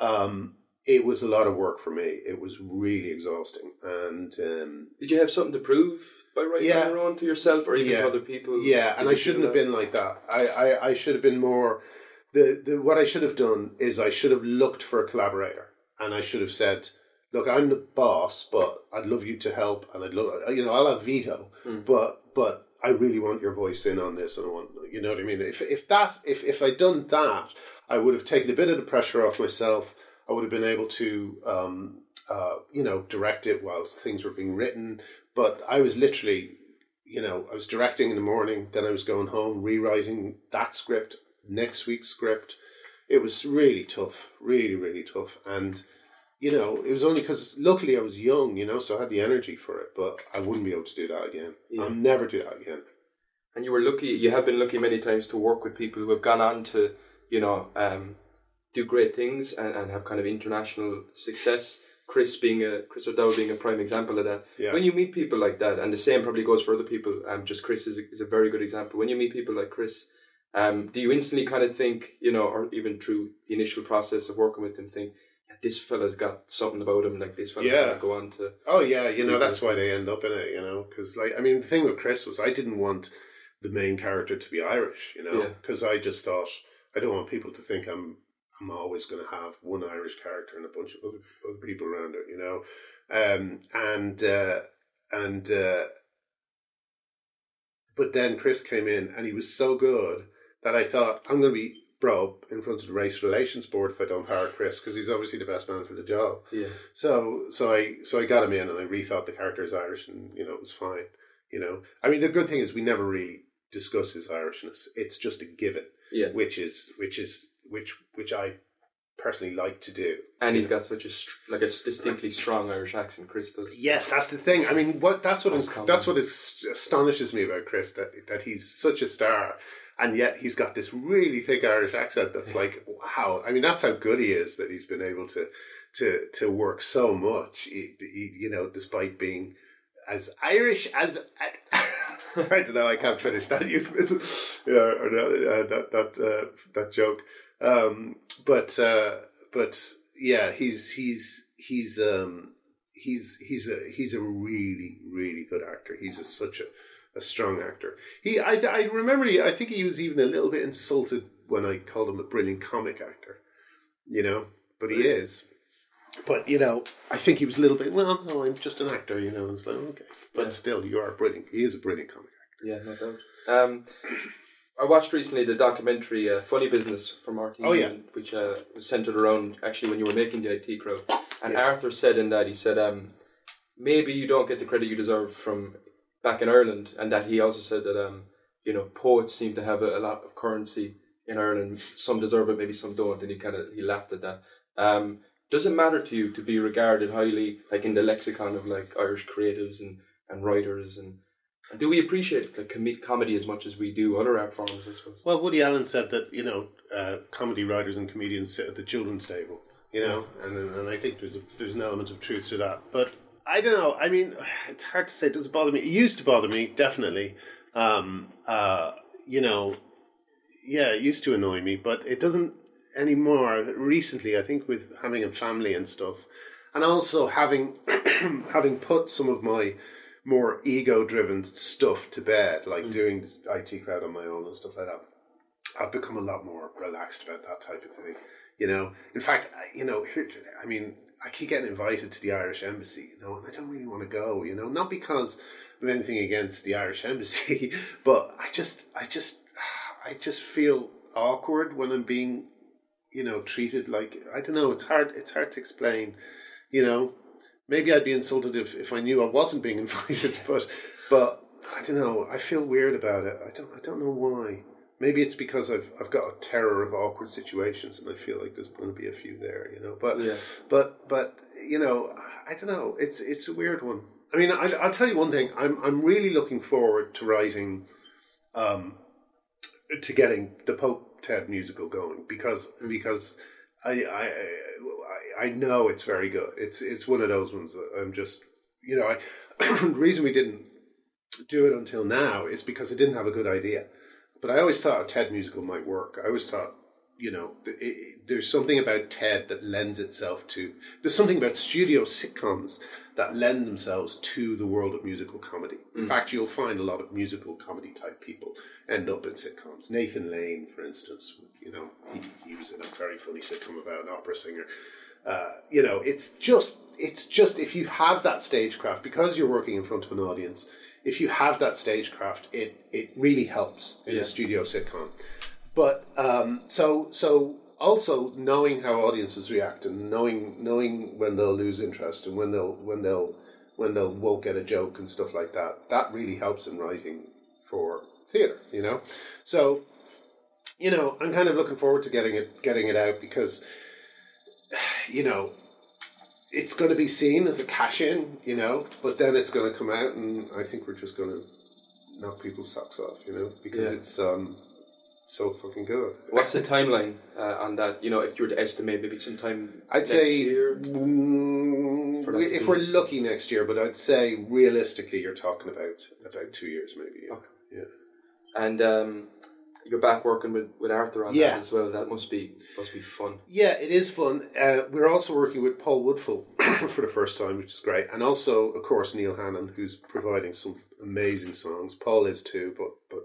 um, it was a lot of work for me. It was really exhausting. And um, did you have something to prove by writing yeah, on to yourself, or even yeah, to other people? Yeah, and I shouldn't have been like that. I, I, I should have been more. The, the what I should have done is I should have looked for a collaborator and I should have said, "Look, I'm the boss, but I'd love you to help, and I'd love you know I'll have veto, mm. but but I really want your voice in on this, and I want you know what I mean. If if that if if I'd done that, I would have taken a bit of the pressure off myself. I would have been able to um, uh, you know direct it while things were being written. But I was literally you know I was directing in the morning, then I was going home rewriting that script, next week's script it was really tough, really, really tough. And, you know, it was only because luckily I was young, you know, so I had the energy for it, but I wouldn't be able to do that again. Yeah. I'll never do that again. And you were lucky, you have been lucky many times to work with people who have gone on to, you know, um, do great things and, and have kind of international success. Chris being a Chris O'Dowd being a prime example of that. Yeah. When you meet people like that, and the same probably goes for other people. Um, just Chris is a, is a very good example. When you meet people like Chris, um, do you instantly kind of think, you know, or even through the initial process of working with them, think, this fella's got something about him, like this fella's yeah. to go on to. Oh, yeah, you know, that's why they end up in it, you know, because, like, I mean, the thing with Chris was I didn't want the main character to be Irish, you know, because yeah. I just thought, I don't want people to think I'm I'm always going to have one Irish character and a bunch of other, other people around it, you know, um, and uh, and uh, but then Chris came in and he was so good that I thought I'm going to be bro in front of the race relations board if I don't hire Chris because he's obviously the best man for the job. Yeah. So so I so I got him in and I rethought the character as Irish and you know it was fine. You know, I mean the good thing is we never really discuss his Irishness. It's just a given. Yeah. Which is which is which which I personally like to do. And he's got such a like a distinctly strong Irish accent, Chris does. Yes, that's the thing. I mean, what that's what is, that's what is, astonishes me about Chris that that he's such a star and yet he's got this really thick Irish accent that's like wow. I mean, that's how good he is that he's been able to to to work so much. He, he, you know, despite being as Irish as. I don't know. I can't finish that euphemism, yeah, or that that that, uh, that joke. Um, but uh, but yeah, he's he's he's um, he's he's a he's a really really good actor. He's a, such a a strong actor. He, I, I remember, he, I think he was even a little bit insulted when I called him a brilliant comic actor. You know, but he is. but you know, I think he was a little bit. Well, no, I'm just an actor. You know, it's like okay, but Yeah. still, you are brilliant. He is a brilliant comic actor. Yeah, no doubt. Um, I watched recently the documentary uh, "Funny Business" from RTE, Oh, yeah. which uh, was centered around actually when you were making the IT crowd. And Yeah. Arthur said in that he said, um, maybe you don't get the credit you deserve from back in Ireland, and that he also said that um, you know poets seem to have a, a lot of currency in Ireland. Some deserve it, maybe some don't, and he kind of he laughed at that. Um, does it matter to you to be regarded highly, like in the lexicon of like Irish creatives and, and writers and and do we appreciate like com- comedy as much as we do other art forms? I suppose. Well, Woody Allen said that you know uh, comedy writers and comedians sit at the children's table. You know, and and I think there's a, there's an element of truth to that. But I don't know. I mean, it's hard to say. It Does it bother me? It used to bother me definitely. Um, uh, you know, yeah, it used to annoy me, but it doesn't anymore. Recently, I think with having a family and stuff, and also having having put some of my more ego driven stuff to bed, like doing IT crowd on my own and stuff like that. I've become a lot more relaxed about that type of thing. You know, in fact, you know, here, I mean, I keep getting invited to the Irish Embassy, you know, and I don't really want to go. You know, not because of anything against the Irish Embassy, but I just, I just, I just feel awkward when I'm being, you know, treated like I don't know. It's hard. It's hard to explain. You know, maybe I'd be insulted if, if I knew I wasn't being invited, but but I don't know. I feel weird about it. I don't I don't know why. Maybe it's because I've I've got a terror of awkward situations, and I feel like there's going to be a few there, you know. But Yeah. but but you know, I don't know. It's it's a weird one. I mean, I, I'll tell you one thing. I'm I'm really looking forward to writing, um, to getting the Pope Ted musical going because because I I I, I know it's very good. It's it's one of those ones that I'm just you know I the reason we didn't do it until now is because I didn't have a good idea. But I always thought a TED musical might work. I always thought, you know, it, it- there's something about TED that lends itself to. There's something about studio sitcoms that lend themselves to the world of musical comedy. In fact, you'll find a lot of musical comedy type people end up in sitcoms. Nathan Lane, for instance, you know, he, he was in a very funny sitcom about an opera singer. Uh, you know, it's just it's just if you have that stagecraft because you're working in front of an audience, if you have that stagecraft, it it really helps in Yeah. a studio sitcom. But um, so so also knowing how audiences react and knowing knowing when they'll lose interest and when they'll when they'll when they'll won't get a joke and stuff like that, that really helps in writing for theatre. You know, so you know I'm kind of looking forward to getting it getting it out because you know, it's going to be seen as a cash in, you know, but then it's going to come out, and I think we're just going to knock people's socks off, you know, because Yeah. it's um so fucking good. What's the timeline uh, on that? You know, if you were to estimate, maybe sometime I'd next say year. mm, if we're lucky next year, but I'd say realistically, you're talking about about two years, maybe. Yeah. Okay. yeah. and um, you're back working with, with Arthur on Yeah. that as well. That must be must be fun. Yeah, it is fun. Uh, we're also working with Paul Woodfull for the first time, which is great, and also, of course, Neil Hannon, who's providing some amazing songs. Paul is too, but but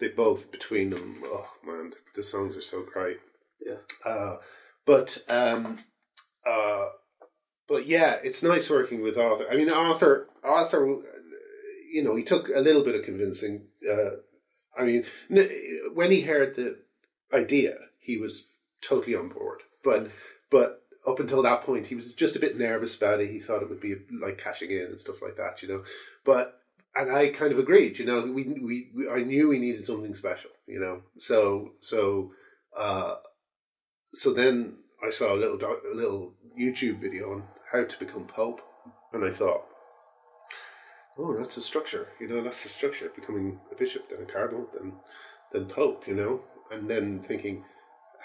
they both between them, oh man, the songs are so great. Yeah. Uh, but um, uh, but yeah, it's nice working with Arthur. I mean, Arthur, Arthur, you know, he took a little bit of convincing. Uh, I mean, when he heard the idea, he was totally on board. But but up until that point, he was just a bit nervous about it. He thought it would be like cashing in and stuff like that, you know. But and I kind of agreed, you know. We we, we I knew we needed something special, you know. So so uh, so then I saw a little a little YouTube video on how to become pope, and I thought. Oh, that's the structure. You know, that's the structure. Becoming a bishop, then a cardinal, then then pope. You know, and then thinking,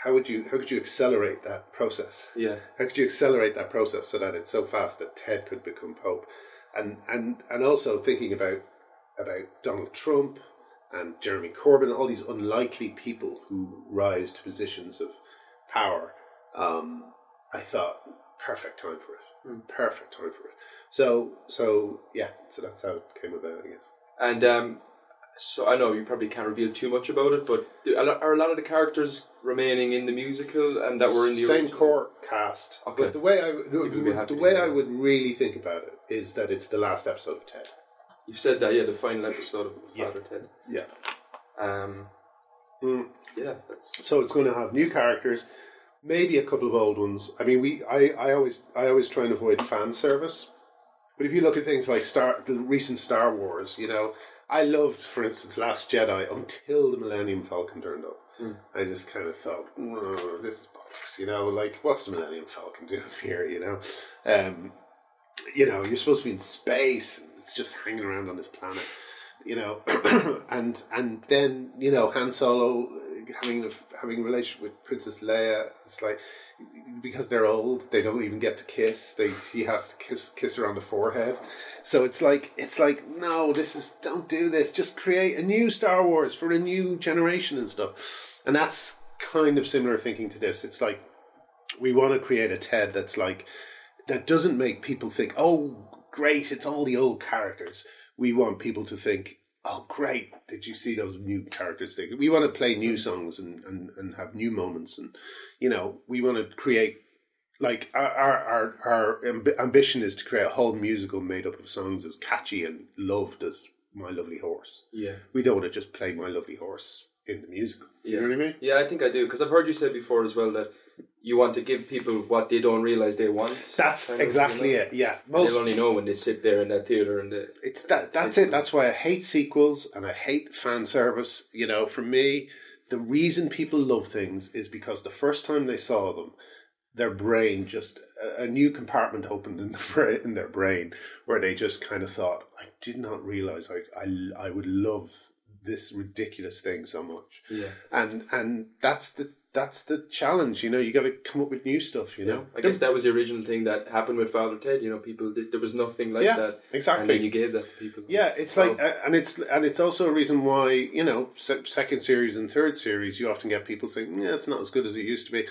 how would you how could you accelerate that process? Yeah, How could you accelerate that process so that it's so fast that Ted could become pope? And and and also thinking about about Donald Trump and Jeremy Corbyn, all these unlikely people who rise to positions of power. Um, I thought perfect time for it. Perfect time for it. So so yeah, so that's how it came about, I guess. and um, So I know you probably can't reveal too much about it, but are a lot of the characters remaining in the musical and that were in the same original? core cast. Okay. But the way I the, the way I that. would really think about it is that it's the last episode of Ted. You've said that, yeah, the final episode of Yeah. Father Ted. Yeah. Um, Mm. yeah, that's So it's going to have new characters, maybe a couple of old ones. I mean, we I, I always I always try and avoid fan service. But if you look at things like Star the recent Star Wars, you know, I loved, for instance, Last Jedi until the Millennium Falcon turned up. I just kind of thought, "Mm, this is bollocks, you know, like what's the Millennium Falcon doing here, you know? Um, you know, you're supposed to be in space, and it's just hanging around on this planet, you know, and and then you know Han Solo uh, having a having a relationship with Princess Leia. It's like because they're old, they don't even get to kiss. They he has to kiss kiss her on the forehead. So it's like it's like no, this is don't do this. Just create a new Star Wars for a new generation and stuff. And that's kind of similar thinking to this. It's like we want to create a TED that's like that doesn't make people think, oh, great, it's all the old characters. We want people to think, oh, great, did you see those new characters? We want to play new songs and, and, and have new moments. And, you know, we want to create, like, our, our, our, our amb- ambition is to create a whole musical made up of songs as catchy and loved as My Lovely Horse. yeah. We don't want to just play My Lovely Horse in the musical. You know what I mean? Yeah, I think I do because I've heard you say before as well that you want to give people what they don't realize they want. That's kind of, exactly you know? it. Yeah, most They'll only know when they sit there in that theater and they, It's that. That's it. That's why I hate sequels and I hate fan service. You know, for me, the reason people love things is because the first time they saw them, their brain just a, a new compartment opened in the in their brain where they just kind of thought, I did not realize I I, I would love this ridiculous thing so much. yeah. And and that's the that's the challenge. You know, you got to come up with new stuff. You know, I guess that was the original thing that happened with Father Ted. You know, people did, there was nothing like Yeah, that, exactly. and then you gave that to people. Yeah, it's like, uh, and it's and it's also a reason why you know se- second series and third series you often get people saying, yeah, it's not as good as it used to be.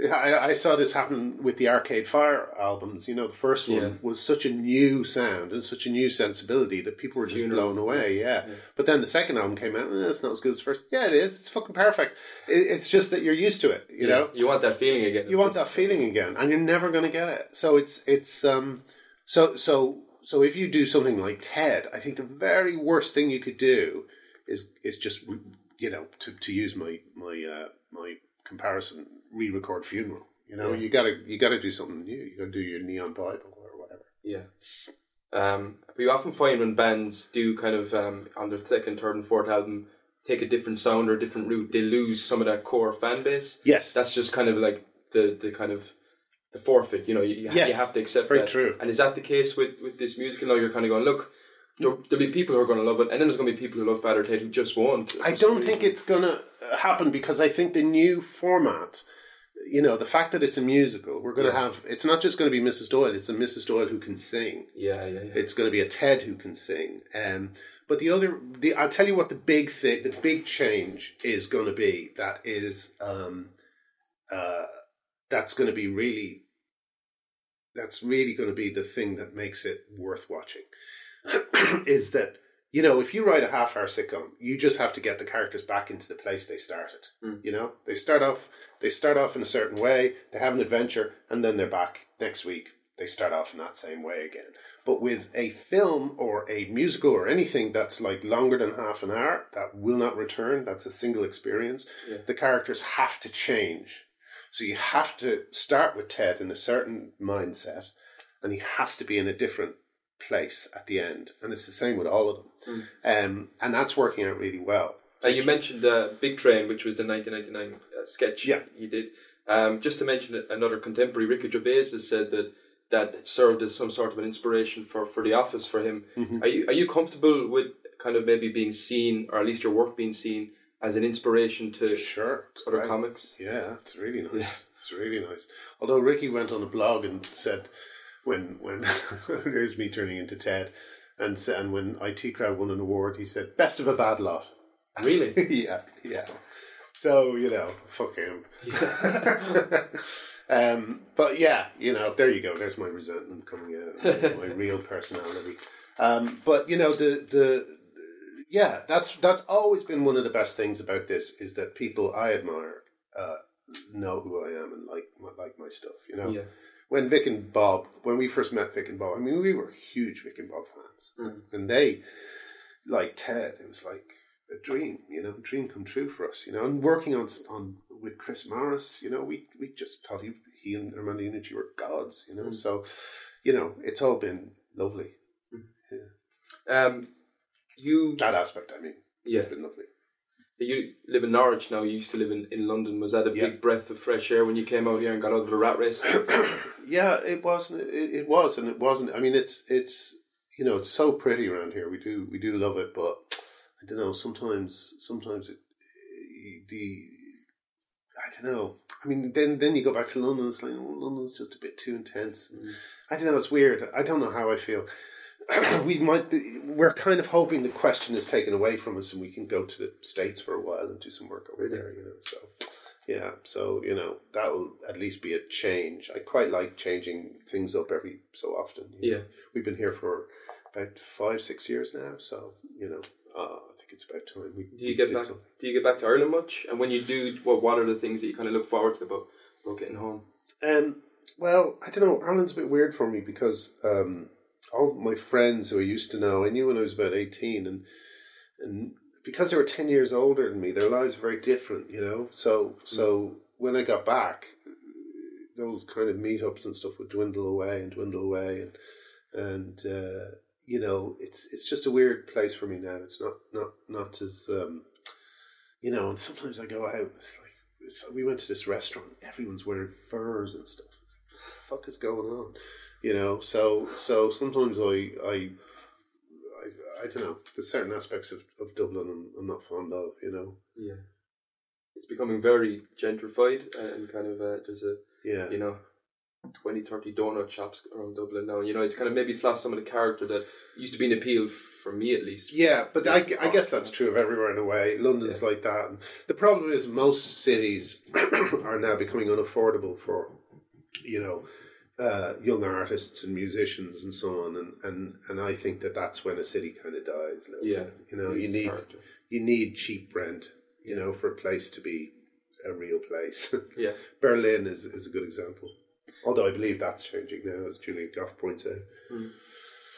I, I saw this happen with the Arcade Fire albums. You know, the first one Yeah. was such a new sound and such a new sensibility that people were just Funeral. blown away. Yeah. but then the second album came out, eh, it's not as good as the first. Yeah, it is. It's fucking perfect. It, it's just that you're used to it. You Yeah. know, you want that feeling again. you want that feeling again, and you're never going to get it. So it's it's um so so so if you do something like TED, I think the very worst thing you could do is is just you know to, to use my my uh, my comparison, re-record funeral. You know, Yeah. you gotta you gotta do something new. You gotta do your neon Bible or whatever. Yeah. Um, but you often find when bands do kind of um, on their second, third, and fourth album take a different sound or a different route, they lose some of that core fan base. Yes, That's just kind of like the the kind of the forfeit. You know, you, you, Yes, you have to accept very that. true. And is that the case with with this musical? Now you're kind of going, look, there, there'll be people who are going to love it, and then there's going to be people who love Father Ted who just won't. I don't think it's gonna uh, happen because I think the new format, you know, the fact that it's a musical, we're gonna have. It's not just going to be Mrs. Doyle. It's a Mrs. Doyle who can sing. Yeah, yeah, yeah. It's going to be a Ted who can sing. Um, but the other, the I'll tell you what the big thing, the big change is going to be. That is, um, uh, that's going to be really, that's really going to be the thing that makes it worth watching. is that you know if you write a half-hour sitcom, you just have to get the characters back into the place they started. Mm. You know, they start off, they start off in a certain way, they have an adventure, and then they're back next week. They start off in that same way again. But with a film or a musical or anything that's like longer than half an hour, that will not return. That's a single experience. Yeah. The characters have to change. So you have to start with Ted in a certain mindset, and he has to be in a different place at the end. And it's the same with all of them. Um, and that's working out really well. Uh, you mentioned uh, Big Train, which was the 1999 uh, sketch Yeah. you did. Um, just to mention another contemporary, Ricky Gervais has said that that served as some sort of an inspiration for, for The Office for him. Mm-hmm. Are you are you comfortable with kind of maybe being seen, or at least your work being seen as an inspiration to Sure. other comics? Yeah, it's really nice. Yeah. It's really nice. Although Ricky went on a blog and said, when when there's me turning into Ted, and and when IT Crowd won an award, he said, "Best of a bad lot." Really? yeah, yeah. So you know, fuck him. um, but yeah, you know, there you go. There's my resentment coming out, my real personality. Um, but you know, the the yeah, that's that's always been one of the best things about this is that people I admire uh, know who I am and like my- like my stuff. You know, Yeah. When Vic and Bob, when we first met Vic and Bob, I mean, we were huge Vic and Bob fans, Mm. and they, like Ted, it was like a dream, you know, a dream come true for us, you know. And working on on with Chris Morris, you know, we we just thought he he and Armando Iannucci were gods, you know. Mm. So, you know, it's all been lovely. Um, you That aspect, I mean, yeah, it's been lovely. You live in Norwich now. You used to live in, in London. Was that a Yeah. big breath of fresh air when you came out here and got out of the rat race? yeah, it wasn't. It, it was, and it wasn't. I mean, it's it's you know, it's so pretty around here. We do we do love it, but I don't know. Sometimes sometimes it the I don't know. I mean, then then you go back to London. It's like oh, London's just a bit too intense. Mm. I don't know. It's weird. I don't know how I feel. we might. Be, we're kind of hoping the question is taken away from us, and we can go to the states for a while and do some work over Really? there. You know, so yeah. So you know that'll at least be a change. I quite like changing things up every so often. you know. Yeah. we've been here for about five, six years now. So you know, uh, I think it's about time. We, Do you get back? something. Do you get back to Ireland much? And when you do, what what are the things that you kind of look forward to about about getting home? Um, well, I don't know. Ireland's a bit weird for me because um, all my friends who I used to know, I knew when I was about eighteen, and and because they were ten years older than me, their lives are very different. You know, so so when I got back, those kind of meetups and stuff would dwindle away and dwindle away, and and uh, you know, it's it's just a weird place for me now. It's not not not as um, you know, and sometimes I go out. It's like it's, we went to this restaurant. Everyone's wearing furs and stuff. It's what the fuck is going on? You know. So so sometimes I I I, I don't know. There's certain aspects of, of Dublin I'm, I'm not fond of. You know. Yeah, it's becoming very gentrified and kind of uh, there's a Yeah. you know 20, 30 donut shops around Dublin now. You know, it's kind of maybe it's lost some of the character that used to be an appeal f- for me at least. Yeah, but I, Yeah. I guess that's true of everywhere in a way. London's like that. And the problem is most cities are now becoming unaffordable for, you know, uh, young artists and musicians and so on. And, and, and I think that that's when a city kind of dies. Yeah, bit. You know, you need character. you need cheap rent, you know, for a place to be a real place. Yeah, Berlin is, is a good example. Although I believe that's changing now, as Julian Gough points out.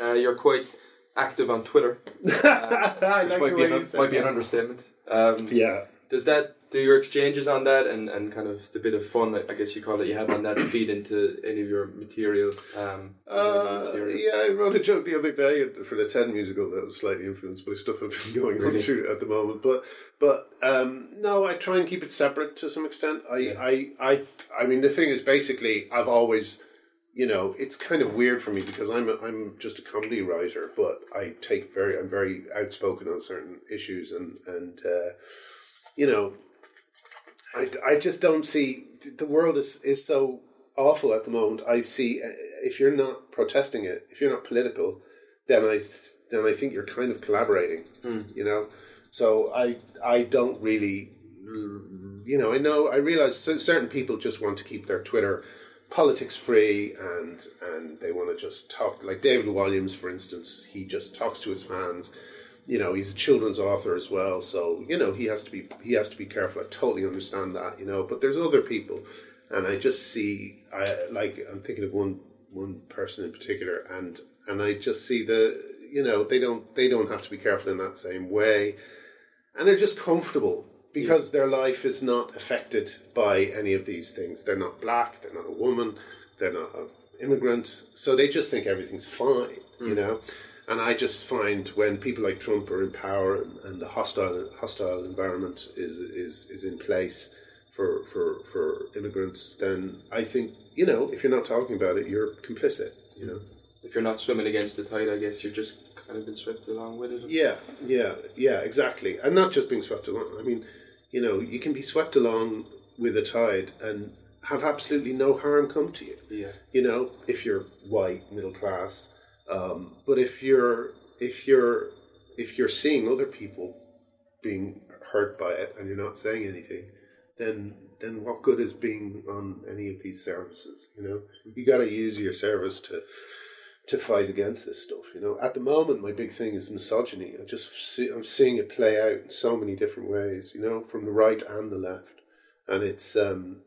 uh, you're quite active on Twitter. I Which like might be an, might be an understatement. Um, Yeah. Does that do your exchanges on that and, and kind of the bit of fun that I guess you call it you have on that feed into any of your material? Um, Uh, material? yeah, I wrote a joke the other day for the TED musical that was slightly influenced by stuff I've been going on Really? through at the moment. But but um, no, I try and keep it separate to some extent. I, Yeah. I, I, I mean, the thing is, basically, I've always, you know, it's kind of weird for me because I'm a, I'm just a comedy writer, but I take very I'm very outspoken on certain issues and and uh, you know, I, I just don't see the world is is so awful at the moment. I see uh, if you're not protesting it, if you're not political, then I then I think you're kind of collaborating. You know, so I I don't really, you know, I know I realize certain people just want to keep their Twitter politics free and and they want to just talk like David Walliams for instance he just talks to his fans you know he's a children's author as well so you know he has to be he has to be careful I totally understand that you know but there's other people and I just see I like I'm thinking of one one person in particular and and I just see the you know they don't they don't have to be careful in that same way and they're just comfortable because their life is not affected by any of these things. They're not black, they're not a woman, they're not an immigrant, so they just think everything's fine, you mm. know. And I just find when people like Trump are in power and, and the hostile hostile environment is is is in place for for for immigrants, then I think you know if you're not talking about it, you're complicit, you know. If you're not swimming against the tide, I guess you're just kind of been swept along with it. Yeah, yeah, yeah, exactly. And not just being swept along. I mean, you know, you can be swept along with a tide and have absolutely no harm come to you. Yeah. You know, if you're white, middle class. Um, but if you're if you're if you're seeing other people being hurt by it and you're not saying anything, then then what good is being on any of these services? You know, you got to use your service to to fight against this stuff. You know, at the moment, my big thing is misogyny. I just see, I'm seeing it play out in so many different ways. You know, from the right and the left, and it's um,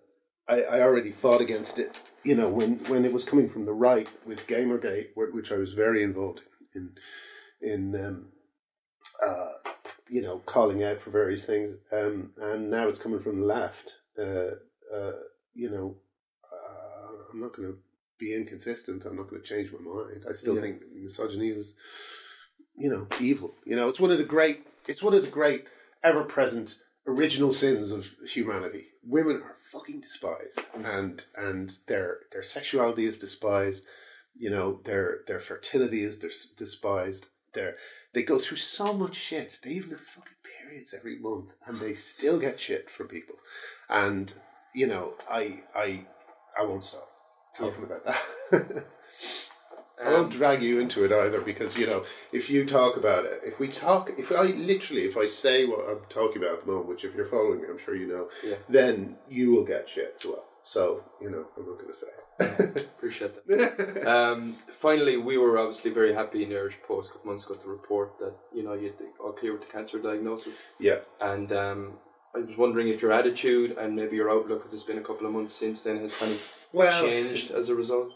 I, I already fought against it. You know, when when it was coming from the right with Gamergate, which I was very involved in, in, in um, uh, you know, calling out for various things, um, and now it's coming from the left. Uh, uh, you know, uh, I'm not going to be inconsistent. I'm not going to change my mind. I still Yeah. think misogyny is, you know, evil. You know, it's one of the great. It's one of the great, ever present, original sins of humanity. Women are fucking despised, and and their their sexuality is despised. You know, their their fertility is despised. Their they go through so much shit. They even have fucking periods every month, and they still get shit from people. And you know, I I I won't stop talking about that. I Um, won't drag you into it either because you know if you talk about it, if we talk, if I literally, if I say what I'm talking about at the moment, which if you're following me, I'm sure you know, Yeah. then you will get shit as well. So you know, I'm not going to say it. Appreciate that. um, finally, we were obviously very happy in the Irish Post a couple months ago to report that you know you'd all clear with the cancer diagnosis, yeah, and um, I was wondering if your attitude and maybe your outlook, because it's been a couple of months since then, has kind of well, changed as a result.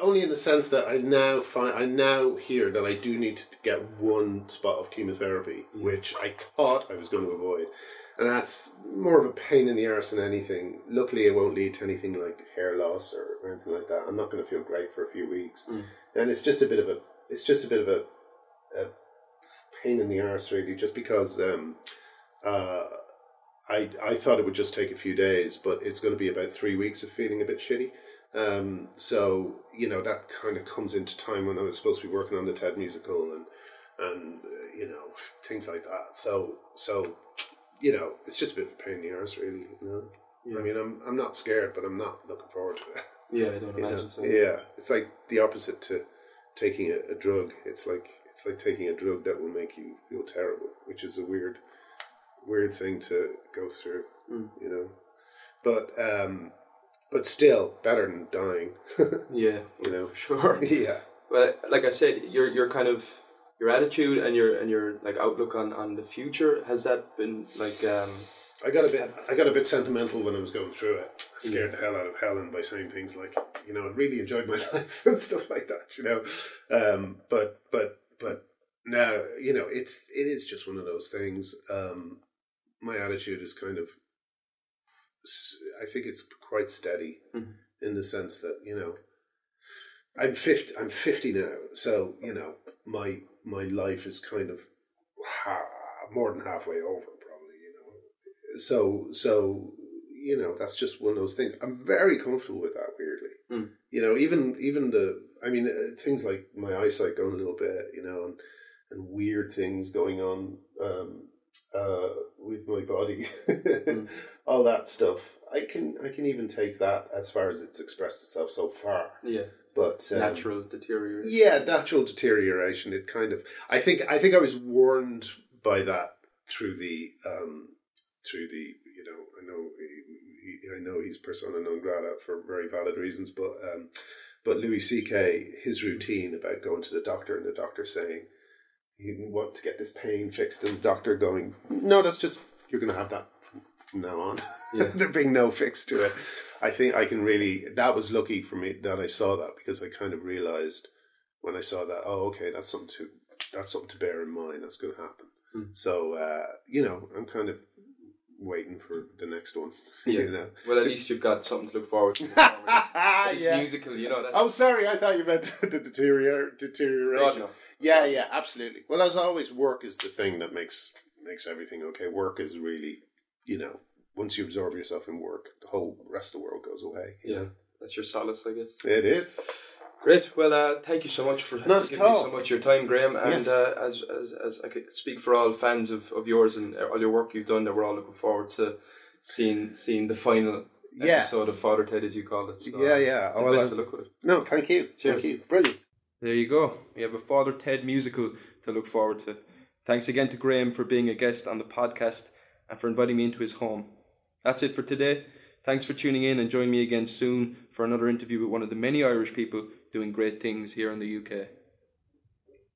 only in the sense that I now find I now hear that I do need to get one spot of chemotherapy, which I thought I was going to avoid, and that's more of a pain in the arse than anything. Luckily, it won't lead to anything like hair loss or, or anything like that. I'm not going to feel great for a few weeks, and it's just a bit of a it's just a bit of a, a pain in the arse really, just because. Um, uh, I, I thought it would just take a few days, but it's going to be about three weeks of feeling a bit shitty. Um, so you know that kind of comes into time when I was supposed to be working on the TED musical and and uh, you know things like that. So so you know it's just a bit of a pain in the arse, really. You know, I mean I'm I'm not scared, but I'm not looking forward to it. Yeah, I don't you know? imagine so. Yeah, it's like the opposite to taking a, a drug. It's like it's like taking a drug that will make you feel terrible, which is a weird weird thing to go through. You know, but um, but still better than dying. Yeah, you know. sure. Yeah. Well, like I said, your your kind of your attitude and your and your like outlook on, on the future has that been like um I got a bit. I got a bit sentimental when I was going through it. I scared the hell out of Helen by saying things like, you know, I really enjoyed my life and stuff like that. You know, um, but but but now you know it's it is just one of those things. Um, my attitude is kind of I think it's quite steady Mhm. in the sense that you know. I'm fifty. I'm fifty now, so you know my my life is kind of ha- more than halfway over, probably. You know, so so you know that's just one of those things. I'm very comfortable with that. Weirdly, Mm. you know, even even the I mean uh, things like my eyesight going a little bit, you know, and and weird things going on um, uh, with my body, all that stuff. I can I can even take that as far as it's expressed itself so far, yeah but um, natural deterioration. yeah, natural deterioration. It kind of. I think. I think I was warned by that through the. Um, through the. You know. I know. He, he, I know he's persona non grata for very valid reasons, but. Um, but Louis C.K. his routine about going to the doctor and the doctor saying, "You want to get this pain fixed," and the doctor going, "No, that's just you're going to have that from, from now on." Yeah. there being no fix to it. I think I can really. That was lucky for me that I saw that because I kind of realized when I saw that. Oh, okay, that's something to that's something to bear in mind. That's going to happen. Hmm. So uh, you know, I'm kind of waiting for the next one. Yeah. you know. Well, at least you've got something to look forward to. it's Yeah. musical, you know. Oh, that's, Oh, sorry. I thought you meant the deterior- deterioration. God, no. Yeah, yeah, absolutely. Well, as always, work is the thing that makes makes everything okay. Work is really, you know, once you absorb yourself in work, the whole rest of the world goes away. you Yeah, know? that's your solace, I guess. it is. Great. Well, uh, thank you so much for Not at giving me so much your time, Graham. And Yes. uh, as, as as I could speak for all fans of, of yours and all your work you've done, that we're all looking forward to seeing seeing the final Yeah. episode of Father Ted, as you call it. So, Yeah, yeah. uh, Oh, well, best I- of luck with it. No, thank you. Cheers. Thank you. Brilliant. There you go. We have a Father Ted musical to look forward to. Thanks again to Graham for being a guest on the podcast and for inviting me into his home. That's it for today. Thanks for tuning in and join me again soon for another interview with one of the many Irish people doing great things here in the UK.